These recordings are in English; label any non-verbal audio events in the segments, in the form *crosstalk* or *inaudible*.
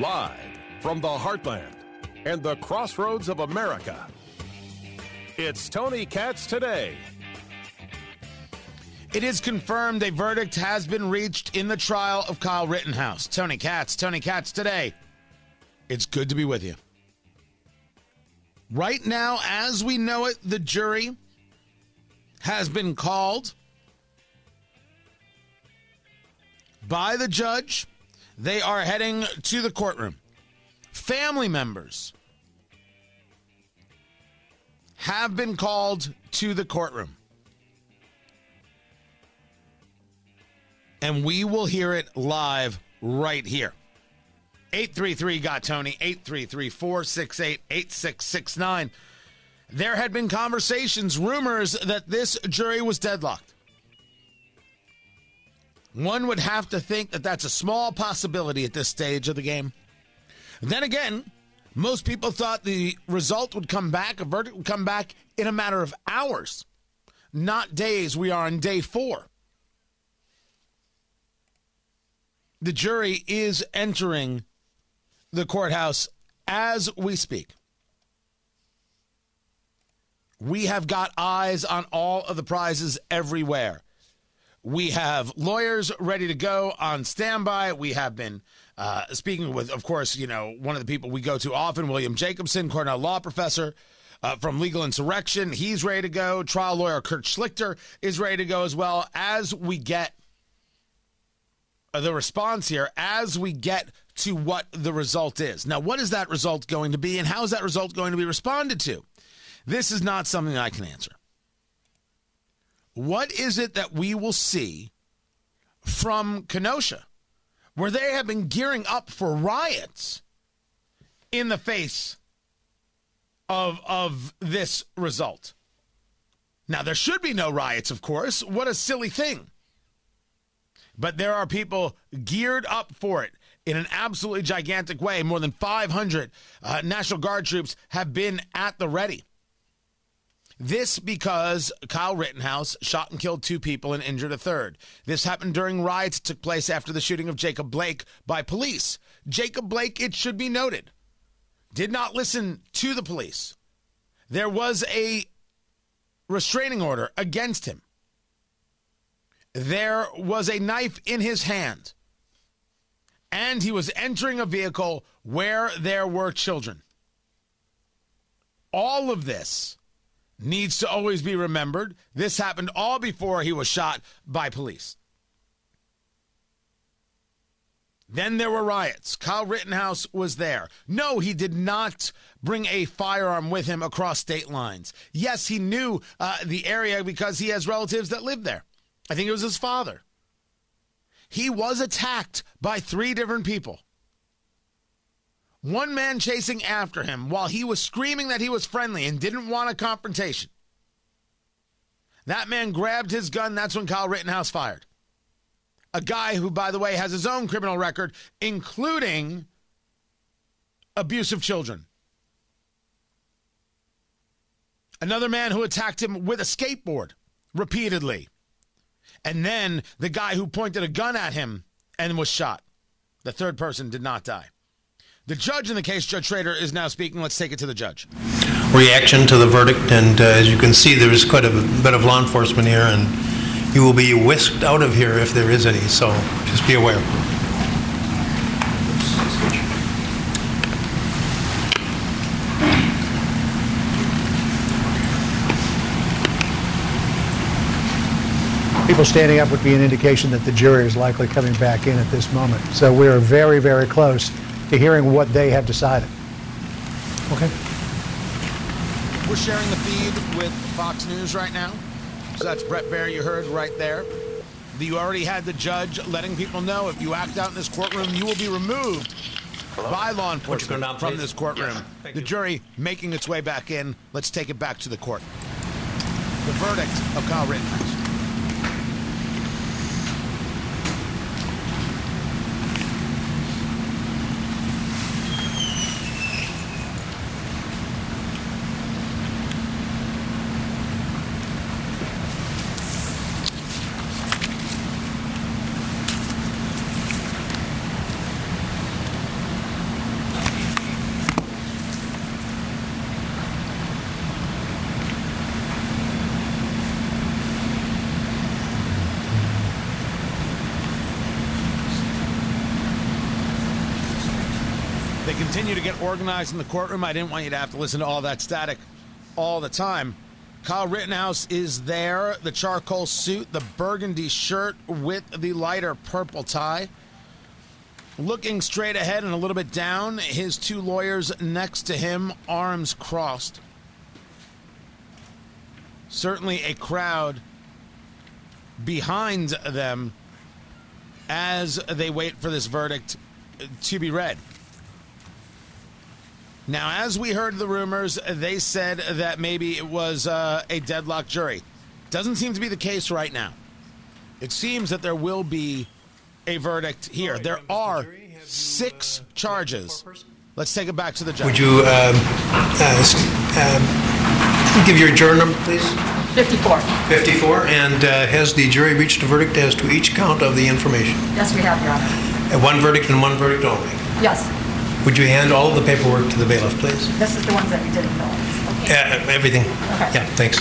Live from the heartland and the crossroads of America. It's Tony Katz today. It is confirmed a verdict has been reached in the trial of Kyle Rittenhouse. Tony Katz, Tony Katz today. It's good to be with you. Right now, as we know it, the jury has been called by the judge. They are heading to the courtroom. Family members have been called to the courtroom. And we will hear it live right here. 833 got Tony, 833 468 8669. There had been conversations, rumors that this jury was deadlocked. One would have to think that that's a small possibility at this stage of the game. Then again, most people thought the result would come back, a verdict would come back in a matter of hours, not days. We are on day four. The jury is entering the courthouse as we speak. We have got eyes on all of the prizes everywhere. We have lawyers ready to go on standby. We have been uh, speaking with, of course, you know, one of the people we go to often, William Jacobson, Cornell law professor uh, from Legal Insurrection. He's ready to go. Trial lawyer Kurt Schlichter is ready to go as well. As we get the response here as we get to what the result is. Now, what is that result going to be, and how is that result going to be responded to? This is not something I can answer. What is it that we will see from Kenosha, where they have been gearing up for riots in the face of, of this result? Now, there should be no riots, of course. What a silly thing but there are people geared up for it in an absolutely gigantic way. More than 500 uh, National Guard troops have been at the ready. This because Kyle Rittenhouse shot and killed two people and injured a third. This happened during riots that took place after the shooting of Jacob Blake by police. Jacob Blake, it should be noted, did not listen to the police. There was a restraining order against him there was a knife in his hand, and he was entering a vehicle where there were children. All of this needs to always be remembered. This happened all before he was shot by police. Then there were riots. Kyle Rittenhouse was there. No, he did not bring a firearm with him across state lines. Yes, he knew uh, the area because he has relatives that live there. I think it was his father. He was attacked by three different people. One man chasing after him while he was screaming that he was friendly and didn't want a confrontation. That man grabbed his gun. That's when Kyle Rittenhouse fired. A guy who, by the way, has his own criminal record, including abuse of children. Another man who attacked him with a skateboard repeatedly. And then the guy who pointed a gun at him and was shot. The third person did not die. The judge in the case, Judge Schroeder, is now speaking. Let's take it to the judge. Reaction to the verdict, and uh, as you can see, there's quite a bit of law enforcement here, and you will be whisked out of here if there is any, so just be aware. people standing up would be an indication that the jury is likely coming back in at this moment. So we are very, very close to hearing what they have decided. Okay. We're sharing the feed with Fox News right now. So that's Bret Baier you heard right there. You already had the judge letting people know if you act out in this courtroom, you will be removed Hello? by law enforcement down, from this courtroom. Yes, the you. jury making its way back in. Let's take it back to the court. The verdict of Kyle Rittenhouse. Continue to get organized in the courtroom. I didn't want you to have to listen to all that static all the time. Kyle Rittenhouse is there. The charcoal suit, the burgundy shirt with the lighter purple tie. Looking straight ahead and a little bit down, his two lawyers next to him, arms crossed. Certainly a crowd behind them as they wait for this verdict to be read. Now, as we heard the rumors, they said that maybe it was uh, a deadlock jury. Doesn't seem to be the case right now. It seems that there will be a verdict here. There are six charges. Let's take it back to the judge. Would you um, uh, um, give your juror number, please? 54. 54. And uh, has the jury reached a verdict as to each count of the information? Yes, we have, Your Honor. Uh, One verdict and one verdict only. Yes, Would you hand all of the paperwork to the bailiff, please? this is the ones that we didn't fill know. Uh, everything? Okay. Yeah, thanks.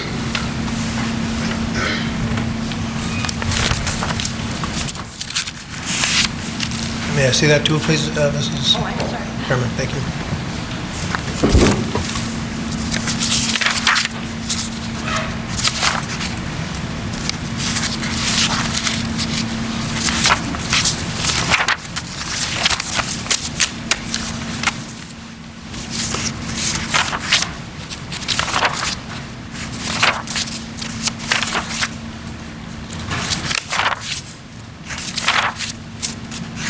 May I see that too, please, uh, Mrs. Oh, I'm sorry. Chairman? Thank you.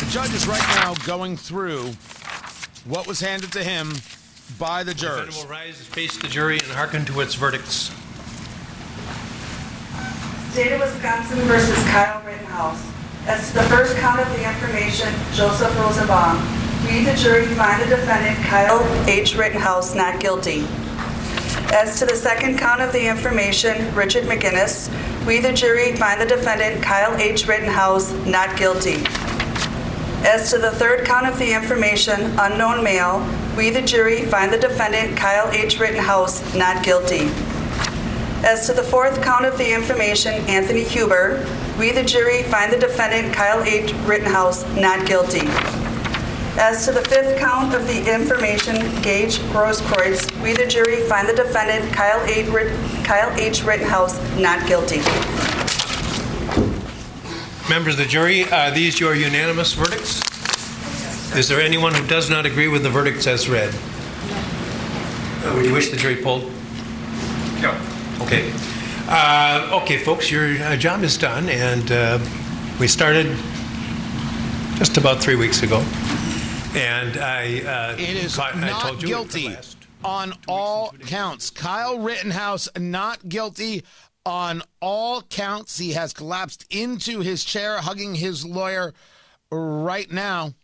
The judge is right now going through what was handed to him by the Defendant jurors. will rise, face the jury, and hearken to its verdicts. State of Wisconsin versus Kyle Rittenhouse. As to the first count of the information, Joseph Rosenbaum. We, the jury, find the defendant Kyle H. Rittenhouse not guilty. As to the second count of the information, Richard McGinnis, we, the jury, find the defendant Kyle H. Rittenhouse not guilty. As to the third count of the information, unknown male, we, the jury, find the defendant Kyle H. Rittenhouse not guilty. As to the fourth count of the information, Anthony Huber, we, the jury, find the defendant Kyle H. Rittenhouse not guilty. As to the fifth count of the information, Gage Grosskreutz, we, the jury, find the defendant Kyle H. Kyle H. Rittenhouse not guilty. Members of the jury, are these your unanimous verdicts? Is there anyone who does not agree with the verdicts as read? Uh, Would you wish the jury polled? No. Okay. Uh, Okay, folks, your uh, job is done, and uh, we started just about three weeks ago. And I... uh, It is caught- I not told you at the guilty last- on all counts. Kyle Rittenhouse not guilty on all counts. He has collapsed into his chair, hugging his lawyer right now,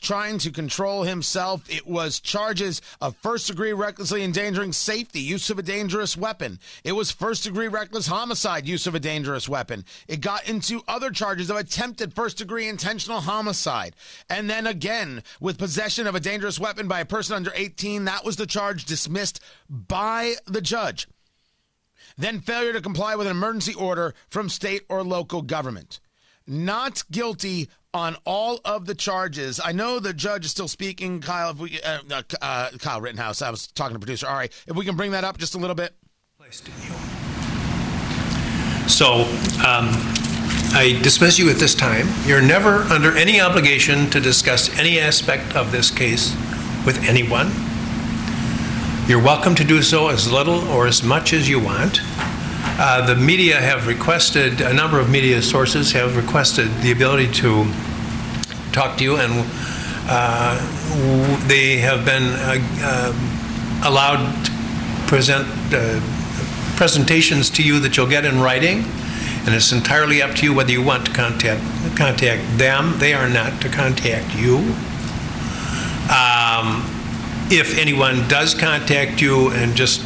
trying to control himself. It was charges of first degree recklessly endangering safety, use of a dangerous weapon. It was first degree reckless homicide, use of a dangerous weapon. It got into other charges of attempted first degree intentional homicide. And then again, with possession of a dangerous weapon by a person under 18, that was the charge dismissed by the judge. Then failure to comply with an emergency order from state or local government. Not guilty on all of the charges. I know the judge is still speaking. Kyle, if we, uh, uh, uh, Kyle Rittenhouse. I was talking to producer. All right, if we can bring that up just a little bit. So, um, I dismiss you at this time. You're never under any obligation to discuss any aspect of this case with anyone. You're welcome to do so as little or as much as you want. Uh, the media have requested, a number of media sources have requested the ability to talk to you, and uh, w- they have been uh, uh, allowed to present uh, presentations to you that you'll get in writing, and it's entirely up to you whether you want to contact contact them. They are not to contact you. Um, if anyone does contact you and just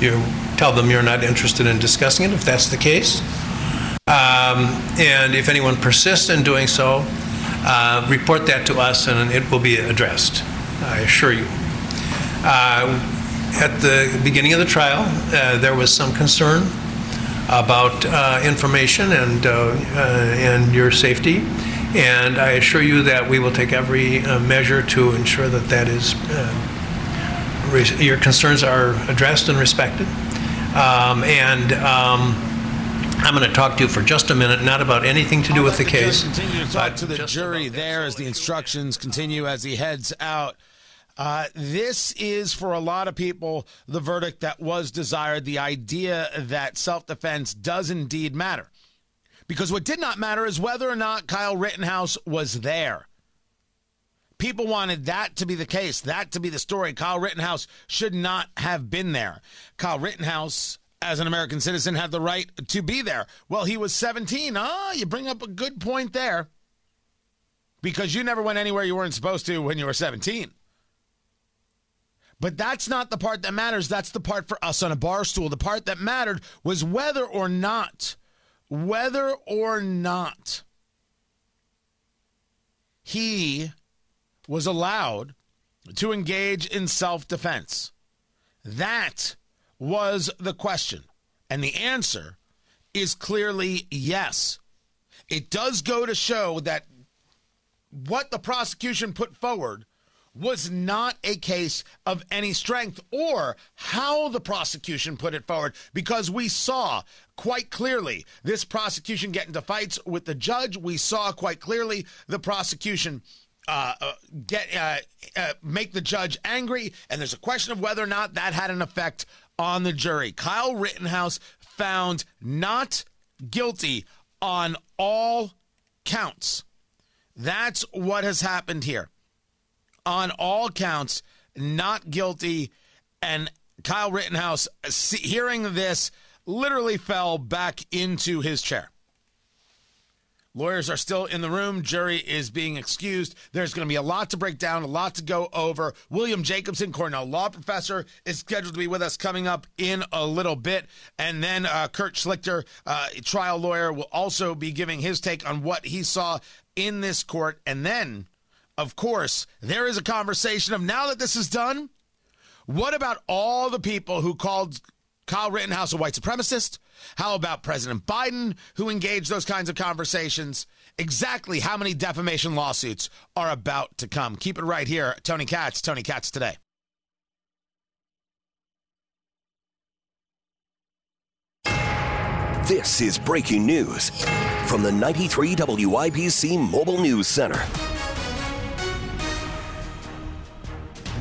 you tell them you're not interested in discussing it, if that's the case, um, and if anyone persists in doing so, uh, report that to us and it will be addressed. I assure you. Uh, at the beginning of the trial, uh, there was some concern about uh, information and uh, uh, and your safety, And I assure you that we will take every uh, measure to ensure that that is, uh, your concerns are addressed and respected. Um, and um, I'm going to talk to you for just a minute, not about anything to do I'll with let the case. Continue to talk to the jury there as the instructions continue as he heads out. Uh, this is for a lot of people the verdict that was desired. The idea that self defense does indeed matter. Because what did not matter is whether or not Kyle Rittenhouse was there. People wanted that to be the case, that to be the story. Kyle Rittenhouse should not have been there. Kyle Rittenhouse, as an American citizen, had the right to be there. Well, he was 17. Ah, you bring up a good point there. Because you never went anywhere you weren't supposed to when you were 17. But that's not the part that matters. That's the part for us on a bar stool. The part that mattered was whether or not, whether or not he was allowed to engage in self defense. That was the question. And the answer is clearly yes. It does go to show that what the prosecution put forward was not a case of any strength or how the prosecution put it forward because we saw quite clearly this prosecution get into fights with the judge. We saw quite clearly the prosecution uh, uh, get uh, uh, make the judge angry, and there's a question of whether or not that had an effect on the jury. Kyle Rittenhouse found not guilty on all counts. That's what has happened here. On all counts, not guilty. And Kyle Rittenhouse, hearing this, literally fell back into his chair. Lawyers are still in the room. Jury is being excused. There's going to be a lot to break down, a lot to go over. William Jacobson, Cornell law professor, is scheduled to be with us coming up in a little bit. And then uh, Kurt Schlichter, uh, trial lawyer, will also be giving his take on what he saw in this court. And then, of course, there is a conversation of now that this is done, what about all the people who called Kyle Rittenhouse a white supremacist? How about President Biden, who engaged those kinds of conversations? Exactly how many defamation lawsuits are about to come? Keep it right here. Tony Katz, Tony Katz today. This is breaking news from the 93 WIBC Mobile News Center.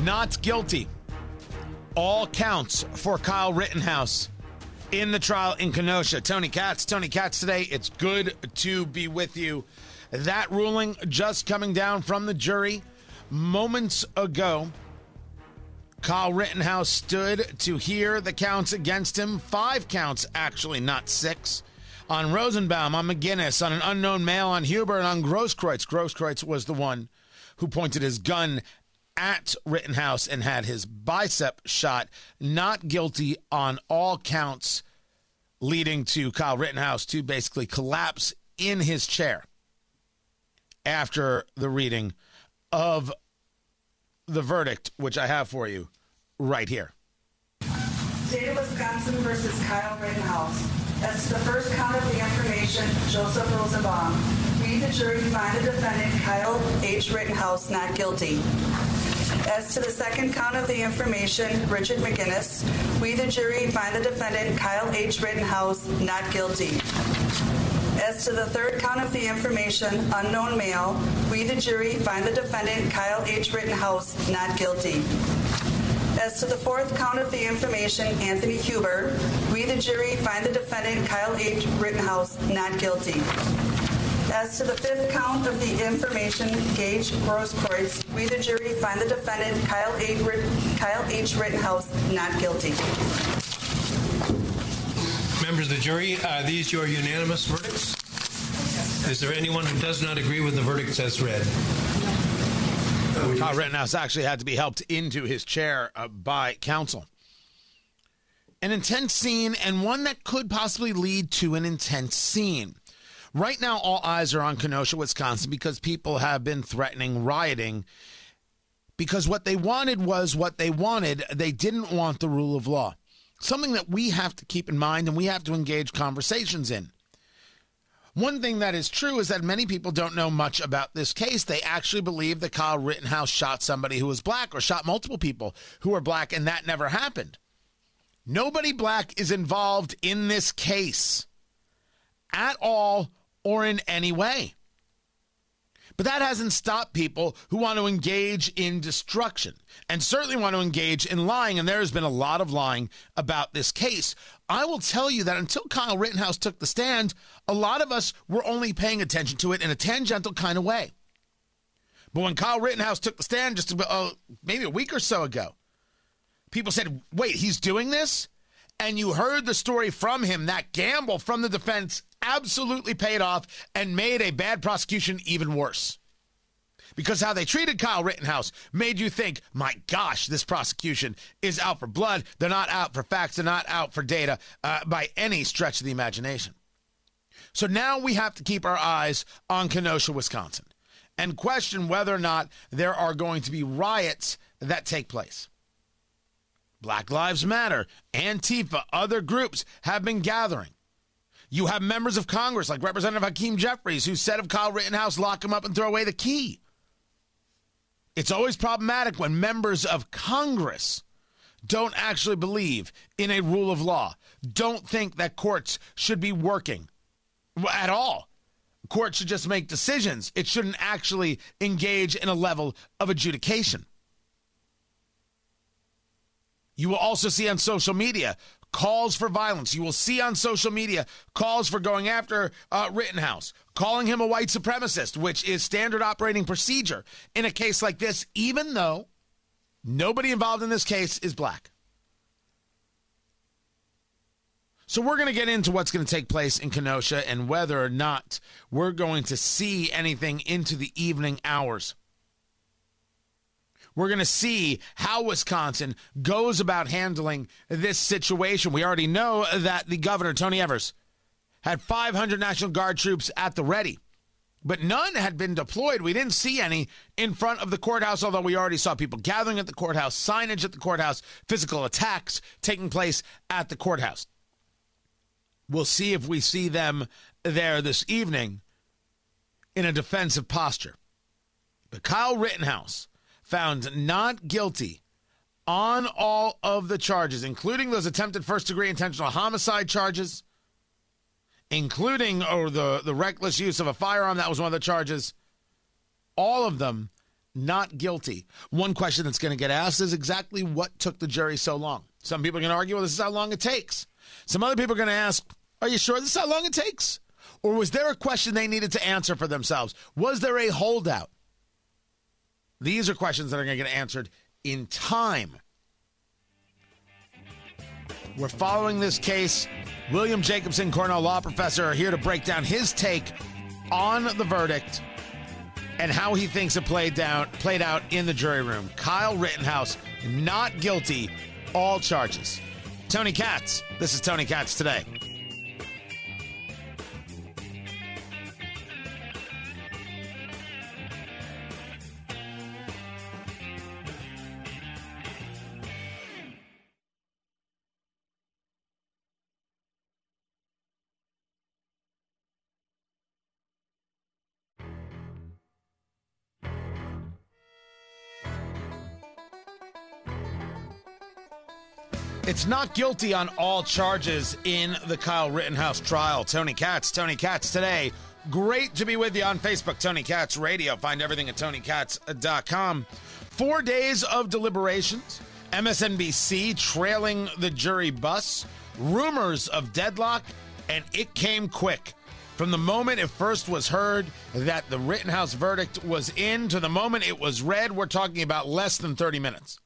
Not guilty. All counts for Kyle Rittenhouse in the trial in Kenosha. Tony Katz, Tony Katz today. It's good to be with you. That ruling just coming down from the jury moments ago. Kyle Rittenhouse stood to hear the counts against him. Five counts, actually, not six. On Rosenbaum, on McGinnis, on an unknown male, on Huber, and on Grosskreutz. Grosskreutz was the one who pointed his gun at Rittenhouse and had his bicep shot. Not guilty on all counts, leading to Kyle Rittenhouse to basically collapse in his chair after the reading of the verdict, which I have for you right here. State of Wisconsin versus Kyle Rittenhouse. To the first count of the information, Joseph Rosenbaum. The jury, find the defendant, Kyle H. Rittenhouse, not guilty. As to the second count of the information, Richard McGinnis, we, the jury, find the defendant, Kyle H. Rittenhouse, not guilty. As to the third count of the information, unknown male, we, the jury, find the defendant, Kyle H. Rittenhouse, not guilty. As to the fourth count of the information, Anthony Huber, we, the jury, find the defendant, Kyle H. Rittenhouse, not guilty. As to the fifth count of the information, Gage Grosskreutz, we, the jury, find the defendant, Kyle H. Kyle H. Rittenhouse, not guilty. Members of the jury, are these your unanimous verdicts? Is there anyone who does not agree with the verdicts as read? Kyle Rittenhouse actually had to be helped into his chair uh, by counsel. An intense scene, and one that could possibly lead to an intense scene. Right now, all eyes are on Kenosha, Wisconsin, because people have been threatening rioting. Because what they wanted was what they wanted. They didn't want the rule of law. Something that we have to keep in mind and we have to engage conversations in. One thing that is true is that many people don't know much about this case. They actually believe that Kyle Rittenhouse shot somebody who was black or shot multiple people who were black, and that never happened. Nobody black is involved in this case at all or in any way. But that hasn't stopped people who want to engage in destruction and certainly want to engage in lying. And there has been a lot of lying about this case. I will tell you that until Kyle Rittenhouse took the stand, a lot of us were only paying attention to it in a tangential kind of way. But when Kyle Rittenhouse took the stand just about, uh, maybe a week or so ago, people said, wait, he's doing this? And you heard the story from him. That gamble from the defense absolutely paid off and made a bad prosecution even worse. Because how they treated Kyle Rittenhouse made you think, my gosh, this prosecution is out for blood. They're not out for facts. They're not out for data uh, by any stretch of the imagination. So now we have to keep our eyes on Kenosha, Wisconsin, and question whether or not there are going to be riots that take place. Black Lives Matter, Antifa, other groups have been gathering. You have members of Congress like Representative Hakeem Jeffries who said of Kyle Rittenhouse, lock him up and throw away the key. It's always problematic when members of Congress don't actually believe in a rule of law, don't think that courts should be working at all. Courts should just make decisions. It shouldn't actually engage in a level of adjudication. You will also see on social media calls for violence. You will see on social media calls for going after uh, Rittenhouse, calling him a white supremacist, which is standard operating procedure in a case like this, even though nobody involved in this case is black. So we're going to get into what's going to take place in Kenosha and whether or not we're going to see anything into the evening hours. We're going to see how Wisconsin goes about handling this situation. We already know that the governor, Tony Evers, had 500 National Guard troops at the ready, but none had been deployed. We didn't see any in front of the courthouse, although we already saw people gathering at the courthouse, signage at the courthouse, physical attacks taking place at the courthouse. We'll see if we see them there this evening in a defensive posture. But Kyle Rittenhouse found not guilty on all of the charges, including those attempted first degree intentional homicide charges, including or the, the reckless use of a firearm, that was one of the charges. All of them not guilty. One question that's going to get asked is exactly what took the jury so long. Some people are going to argue, well, this is how long it takes. Some other people are going to ask, are you sure this is how long it takes? Or was there a question they needed to answer for themselves? Was there a holdout? These are questions that are going to get answered in time. We're following this case. William Jacobson, Cornell law professor, are here to break down his take on the verdict and how he thinks it played down played out in the jury room. Kyle Rittenhouse not guilty, all charges. Tony Katz. This is Tony Katz today. It's not guilty on all charges in the Kyle Rittenhouse trial. Tony Katz, Tony Katz today. Great to be with you on Facebook, Tony Katz Radio. Find everything at tonykatz.com. Four days of deliberations. MSNBC trailing the jury bus. Rumors of deadlock, and it came quick. From the moment it first was heard that the Rittenhouse verdict was in to the moment it was read, we're talking about less than 30 minutes.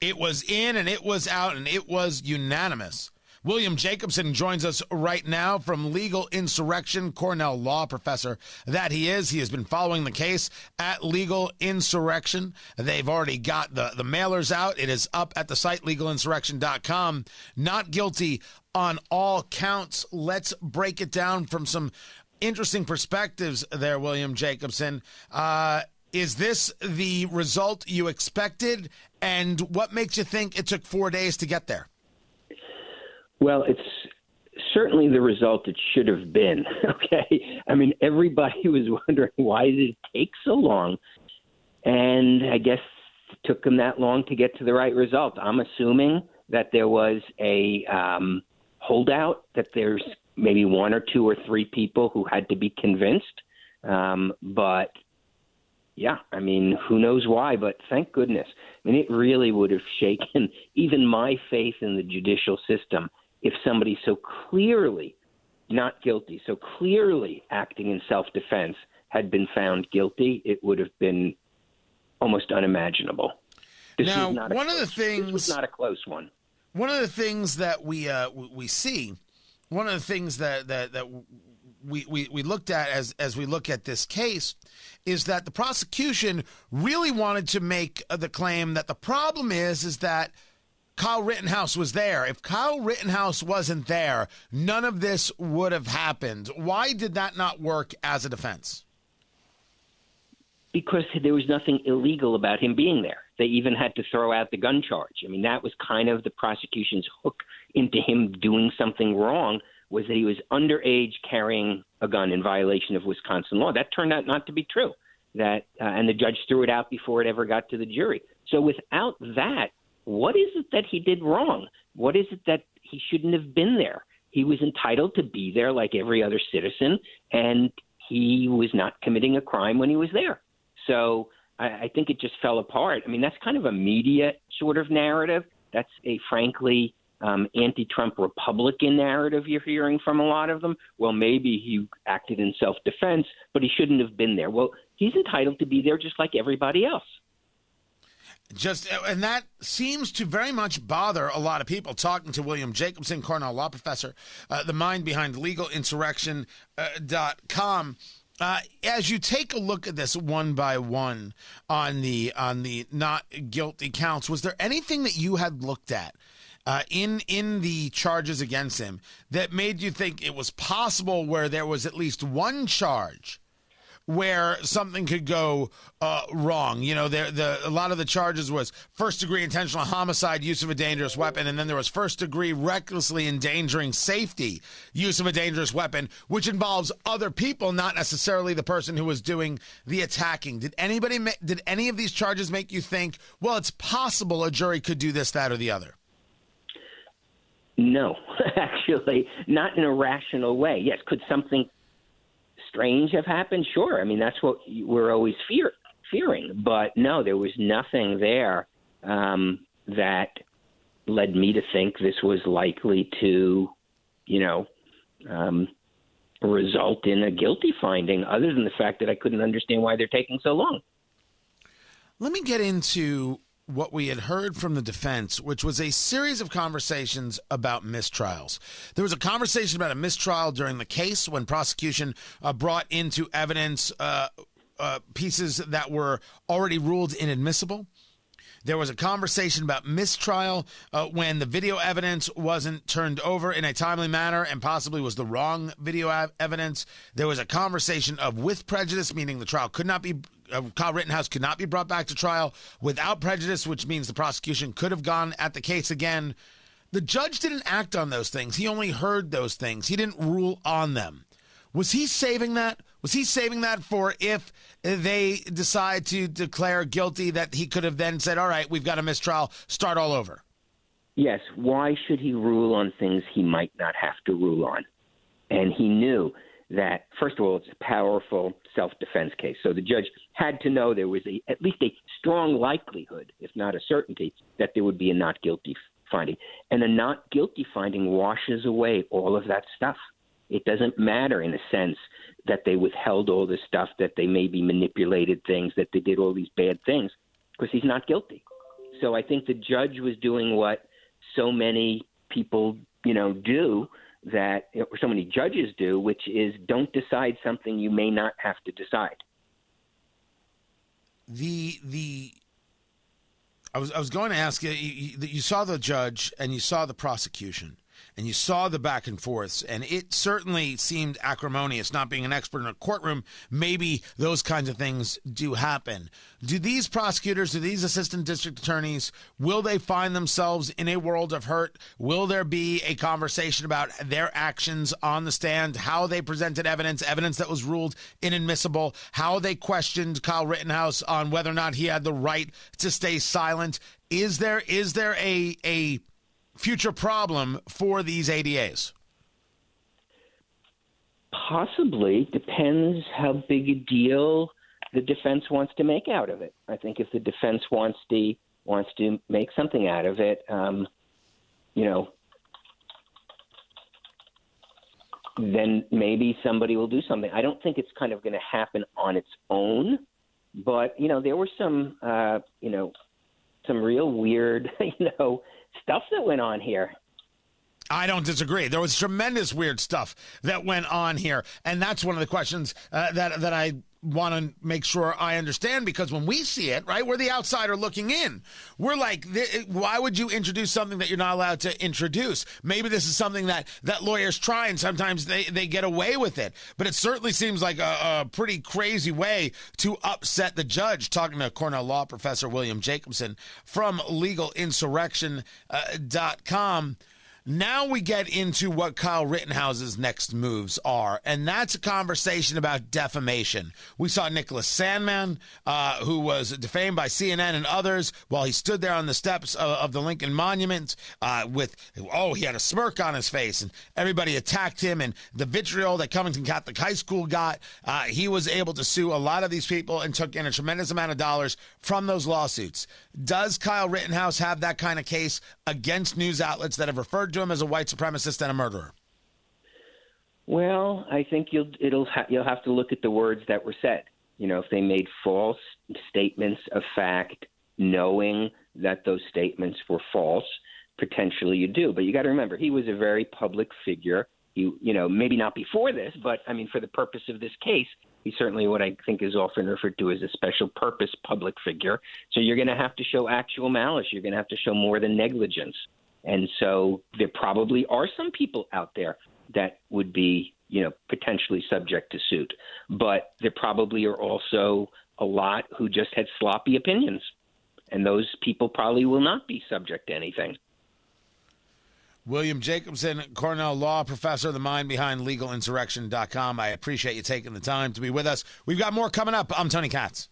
It was in and it was out and it was unanimous. William Jacobson joins us right now from Legal Insurrection, Cornell law professor that he is. He has been following the case at Legal Insurrection. They've already got the, the mailers out. It is up at the site legalinsurrection.com. Not guilty on all counts. Let's break it down from some interesting perspectives there, William Jacobson. Uh, is this the result you expected? And what makes you think it took four days to get there? Well, it's certainly the result it should have been. *laughs* Okay, I mean everybody *laughs* was wondering why did it take so long, and I guess it took them that long to get to the right result. I'm assuming that there was a um, holdout, that there's maybe one or two or three people who had to be convinced, um, but yeah, I mean, who knows why, but thank goodness. I mean, it really would have shaken *laughs* even my faith in the judicial system if somebody so clearly not guilty, so clearly acting in self defense had been found guilty. It would have been almost unimaginable. This now, was not a one of the close- things This was not a close one. one of the things that we uh, we see, one of the things that that that we, we, we looked at as as we look at this case is that the prosecution really wanted to make uh, the claim that the problem is is that Kyle Rittenhouse was there. If Kyle Rittenhouse wasn't there, none of this would have happened. Why did that not work as a defense? because there was nothing illegal about him being there. They even had to throw out the gun charge. I mean, that was kind of the prosecution's hook into him doing something wrong was that he was underage carrying a gun in violation of Wisconsin law. That turned out not to be true. That uh, and the judge threw it out before it ever got to the jury. So without that, what is it that he did wrong? What is it that he shouldn't have been there? He was entitled to be there like every other citizen, and he was not committing a crime when he was there. So I, I think it just fell apart. I mean, that's kind of a media sort of narrative. That's a frankly um, anti-Trump Republican narrative you're hearing from a lot of them. Well, maybe he acted in self-defense, but he shouldn't have been there. Well, he's entitled to be there just like everybody else. Just and that seems to very much bother a lot of people. Talking to William Jacobson, Cornell law professor, uh, the mind behind legalinsurrection.com. Uh, as you take a look at this one by one on the on the not guilty counts, was there anything that you had looked at uh, in in the charges against him that made you think it was possible where there was at least one charge where something could go uh, wrong. You know, there the a lot of the charges was first degree intentional homicide, use of a dangerous weapon, and then there was first degree recklessly endangering safety, use of a dangerous weapon, which involves other people, not necessarily the person who was doing the attacking. Did anybody ma- did any of these charges make you think, well, it's possible a jury could do this, that, or the other? No, *laughs* actually, not in a rational way. Yes, could something strange have happened? Sure. I mean, that's what we're always fear, fearing. But no, there was nothing there um, that led me to think this was likely to, you know, um, result in a guilty finding, other than the fact that I couldn't understand why they're taking so long. Let me get into what we had heard from the defense, which was a series of conversations about mistrials. There was a conversation about a mistrial during the case when prosecution uh, brought into evidence uh, uh, pieces that were already ruled inadmissible. There was a conversation about mistrial uh, when the video evidence wasn't turned over in a timely manner and possibly was the wrong video evidence. There was a conversation of with prejudice, meaning the trial could not be, uh, Kyle Rittenhouse could not be brought back to trial without prejudice, which means the prosecution could have gone at the case again. The judge didn't act on those things. He only heard those things. He didn't rule on them. Was he saving that? Was he saving that for if they decide to declare guilty that he could have then said, all right, we've got a mistrial, start all over? Yes. Why should he rule on things he might not have to rule on? And he knew that, first of all, it's a powerful self defense case. So the judge had to know there was a, at least a strong likelihood, if not a certainty, that there would be a not guilty finding. And a not guilty finding washes away all of that stuff. It doesn't matter, in a sense, that they withheld all this stuff, that they maybe manipulated things, that they did all these bad things, because he's not guilty. So I think the judge was doing what so many people, you know, do that, or so many judges do, which is don't decide something you may not have to decide. The the I was I was going to ask you, you. You saw the judge and you saw the prosecution, and you saw the back and forths, and it certainly seemed acrimonious. Not being an expert in a courtroom, maybe those kinds of things do happen. Do these prosecutors, do these assistant district attorneys, will they find themselves in a world of hurt? Will there be a conversation about their actions on the stand, how they presented evidence, evidence that was ruled inadmissible, how they questioned Kyle Rittenhouse on whether or not he had the right to stay silent? Is there is there a a future problem for these ADAs? Possibly depends how big a deal the defense wants to make out of it. I think if the defense wants to wants to make something out of it, um, you know, then maybe somebody will do something. I don't think it's kind of going to happen on its own, but you know, there were some, uh, you know, some real weird, *laughs* you know, stuff that went on here. I don't disagree. There was tremendous weird stuff that went on here, and that's one of the questions uh, that that I want to make sure I understand because when we see it, right, we're the outsider looking in. We're like, why would you introduce something that you're not allowed to introduce? Maybe this is something that that lawyers try, and sometimes they they get away with it. But it certainly seems like a, a pretty crazy way to upset the judge. Talking to Cornell law professor William Jacobson from LegalInsurrection.com. Uh, now we get into what Kyle Rittenhouse's next moves are, and that's a conversation about defamation. We saw Nicholas Sandmann, uh, who was defamed by CNN and others, while he stood there on the steps of, of the Lincoln Monument uh, with, oh, he had a smirk on his face, and everybody attacked him, and the vitriol that Covington Catholic High School got, uh, he was able to sue a lot of these people and took in a tremendous amount of dollars from those lawsuits. Does Kyle Rittenhouse have that kind of case against news outlets that have referred to him as a white supremacist and a murderer? Well, I think you'll it'll ha- you'll have to look at the words that were said. You know, if they made false statements of fact, knowing that those statements were false, potentially you do. But you got to remember, he was a very public figure. He, you know, maybe not before this, but I mean, for the purpose of this case, he's certainly what I think is often referred to as a special purpose public figure. So you're going to have to show actual malice. You're going to have to show more than negligence. And so there probably are some people out there that would be, you know, potentially subject to suit. But there probably are also a lot who just had sloppy opinions. And those people probably will not be subject to anything. William Jacobson, Cornell Law Professor, the mind behind legalinsurrection.com. I appreciate you taking the time to be with us. We've got more coming up. I'm Tony Katz.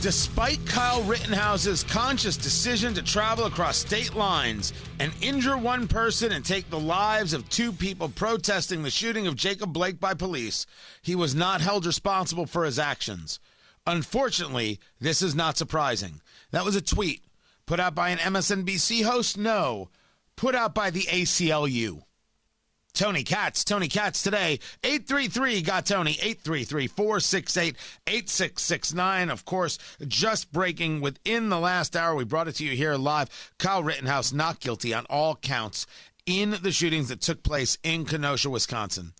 Despite Kyle Rittenhouse's conscious decision to travel across state lines and injure one person and take the lives of two people protesting the shooting of Jacob Blake by police, he was not held responsible for his actions. Unfortunately, this is not surprising. That was a tweet put out by an MSNBC host? No, put out by the ACLU. Tony Katz. Tony Katz today. 833 got Tony. 833 468 8669. Of course, just breaking within the last hour. We brought it to you here live. Kyle Rittenhouse not guilty on all counts in the shootings that took place in Kenosha, Wisconsin.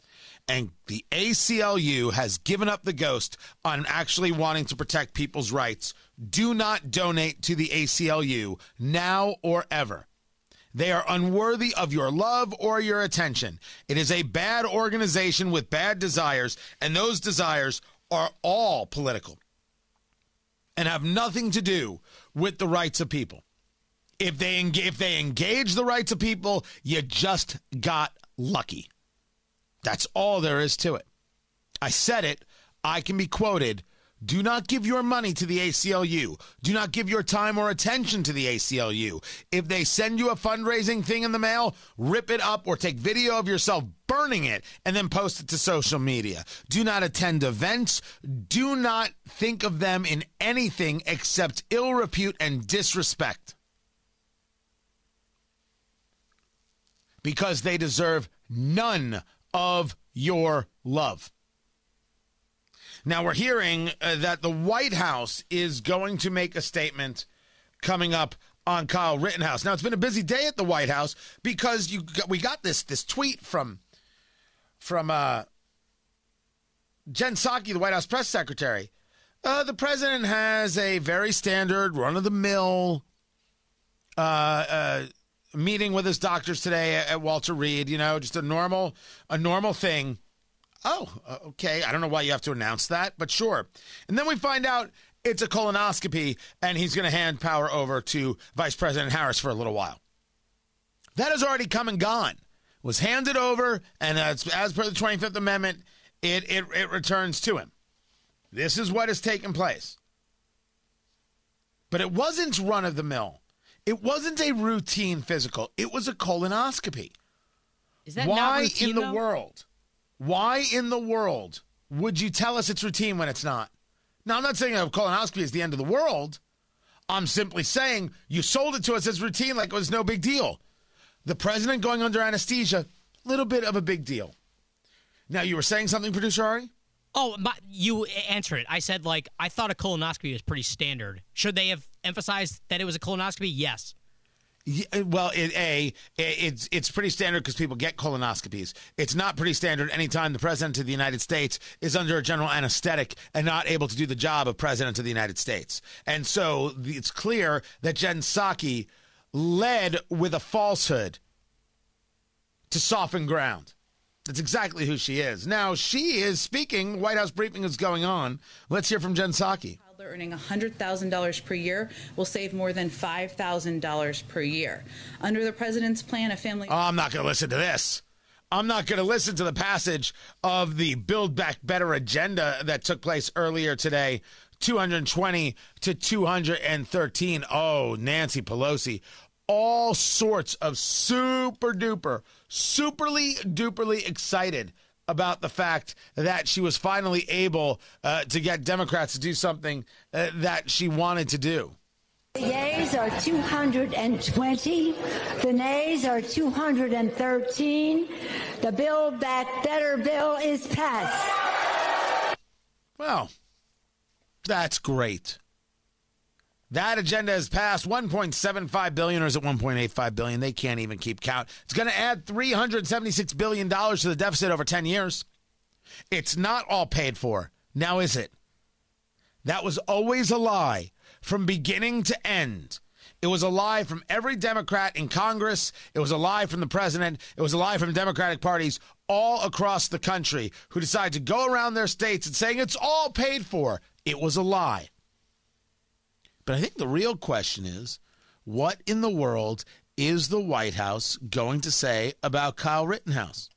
And the ACLU has given up the ghost on actually wanting to protect people's rights. Do not donate to the ACLU now or ever. They are unworthy of your love or your attention. It is a bad organization with bad desires, and those desires are all political and have nothing to do with the rights of people. If they if they engage the rights of people, you just got lucky. That's all there is to it. I said it. I can be quoted. Do not give your money to the ACLU. Do not give your time or attention to the ACLU. If they send you a fundraising thing in the mail, rip it up or take video of yourself burning it and then post it to social media. Do not attend events. Do not think of them in anything except ill repute and disrespect. Because they deserve none of your love. Now we're hearing uh, that the White House is going to make a statement coming up on Kyle Rittenhouse. Now it's been a busy day at the White House because you got, we got this this tweet from from uh, Jen Psaki, the White House press secretary. Uh, the president has a very standard, run of the mill uh, uh, meeting with his doctors today at Walter Reed. You know, just a normal a normal thing. Oh, uh, okay. I don't know why you have to announce that, but sure. And then we find out it's a colonoscopy, and he's going to hand power over to Vice President Harris for a little while. That has already come and gone. Was handed over, and as, as per the 25th Amendment, it, it, it returns to him. This is what has taken place. But it wasn't run of the mill. It wasn't a routine physical. It was a colonoscopy. Is that Why routine, in the though? world? Why in the world would you tell us it's routine when it's not? Now, I'm not saying a colonoscopy is the end of the world. I'm simply saying you sold it to us as routine like it was no big deal. The president going under anesthesia, little bit of a big deal. Now, you were saying something, producer Ari? Oh, my, you answered it. I said like I thought a colonoscopy was pretty standard. Should they have emphasized that it was a colonoscopy? Yes. Yeah, uh, well, it, a it, it's it's pretty standard because people get colonoscopies. It's not pretty standard anytime the president of the United States is under a general anesthetic and not able to do the job of president of the United States. And so it's clear that Jen Psaki led with a falsehood to soften ground. That's exactly who she is. Now she is speaking. White House briefing is going on. Let's hear from Jen Psaki. They're earning $100,000 per year will save more than $5,000 per year. Under the president's plan, a family. Oh, I'm not going to listen to this. I'm not going to listen to the passage of the Build Back Better agenda that took place earlier today 220 to 213. Oh, Nancy Pelosi. All sorts of super duper, superly duperly excited about the fact that she was finally able uh, to get Democrats to do something uh, that she wanted to do. The yeas are 220. The nays are 213. The Build Back Better bill is passed. Well, that's great. That agenda has passed 1.75 billion or is it 1.85 billion? They can't even keep count. It's going to add 376 billion dollars to the deficit over 10 years. It's not all paid for. Now is it? That was always a lie from beginning to end. It was a lie from every Democrat in Congress. It was a lie from the president. It was a lie from Democratic parties all across the country who decided to go around their states and saying it's all paid for. It was a lie. But I think the real question is what in the world is the White House going to say about Kyle Rittenhouse?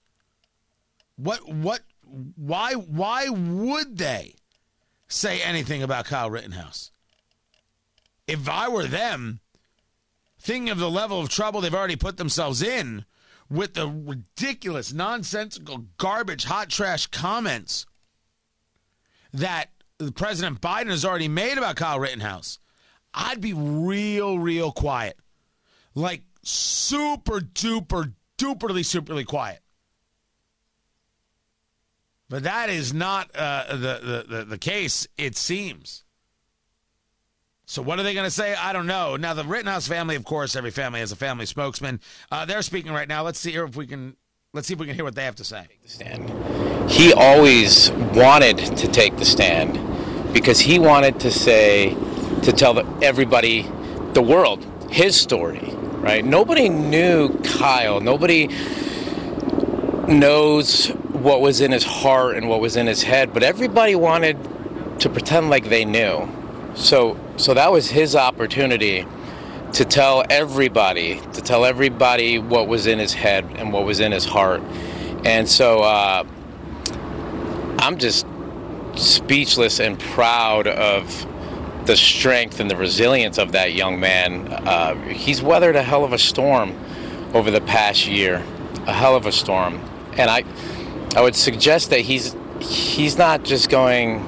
What what why why would they say anything about Kyle Rittenhouse? If I were them, thinking of the level of trouble they've already put themselves in with the ridiculous, nonsensical, garbage, hot trash comments that President Biden has already made about Kyle Rittenhouse, I'd be real, real quiet. Like super duper duperly, superly quiet. But that is not uh, the, the, the, case, it seems. So what are they going to say? I don't know. Now the Rittenhouse family, of course, every family has a family spokesman. Uh, they're speaking right now. Let's see if we can. Let's see if we can hear what they have to say. he always wanted to take the stand because he wanted to say to tell everybody the world his story right? Nobody knew kyle. Nobody knows what was in his heart and what was in his head but everybody wanted to pretend like they knew. So so that was his opportunity to tell everybody to tell everybody what was in his head and what was in his heart. And so uh, i'm just speechless and proud of the strength and the resilience of that young man. Uh, he's weathered a hell of a storm over the past year, a hell of a storm, and I, I would suggest that he's he's not just going.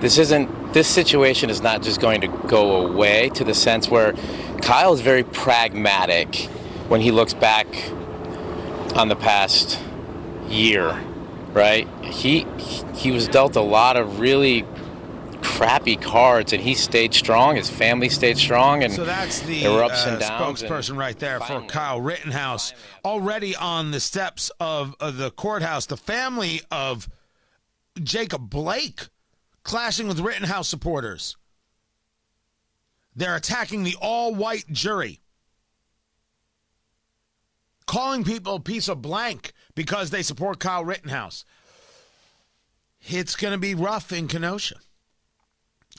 This isn't this situation is not just going to go away to the sense where Kyle is very pragmatic when he looks back on the past year, right? He he was dealt a lot of really crappy cards, and he stayed strong. His family stayed strong, and So that's the there were ups uh, and downs. and- spokesperson right there for Kyle Rittenhouse. Already on the steps of, of the courthouse, the family of Jacob Blake clashing with Rittenhouse supporters. They're attacking the all white jury, calling people a piece of blank because they support Kyle Rittenhouse. It's going to be rough in Kenosha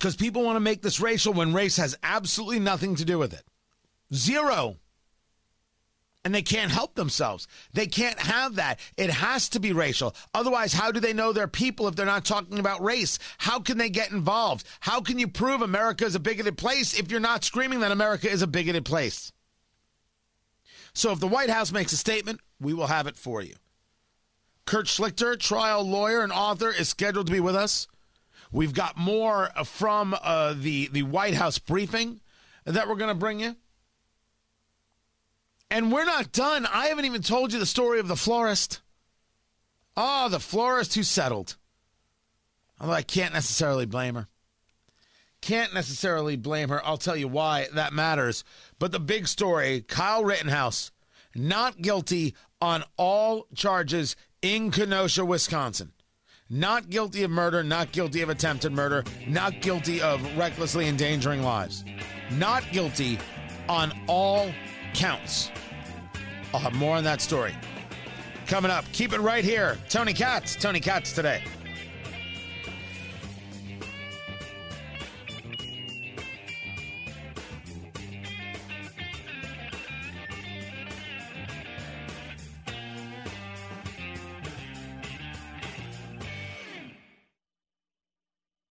because people want to make this racial when race has absolutely nothing to do with it. Zero. And they can't help themselves. They can't have that. It has to be racial. Otherwise, how do they know they're people if they're not talking about race? How can they get involved? How can you prove America is a bigoted place if you're not screaming that America is a bigoted place? So if the White House makes a statement, we will have it for you. Kurt Schlichter, trial lawyer and author, is scheduled to be with us. We've got more from uh, the the White House briefing that we're going to bring you. And we're not done. I haven't even told you the story of the florist. Oh, the florist who settled. Although I can't necessarily blame her. Can't necessarily blame her. I'll tell you why that matters. But the big story Kyle Rittenhouse, not guilty on all charges in Kenosha, Wisconsin. Not guilty of murder, not guilty of attempted murder, not guilty of recklessly endangering lives. Not guilty on all counts. I'll have more on that story coming up. Keep it right here. Tony Katz, Tony Katz today.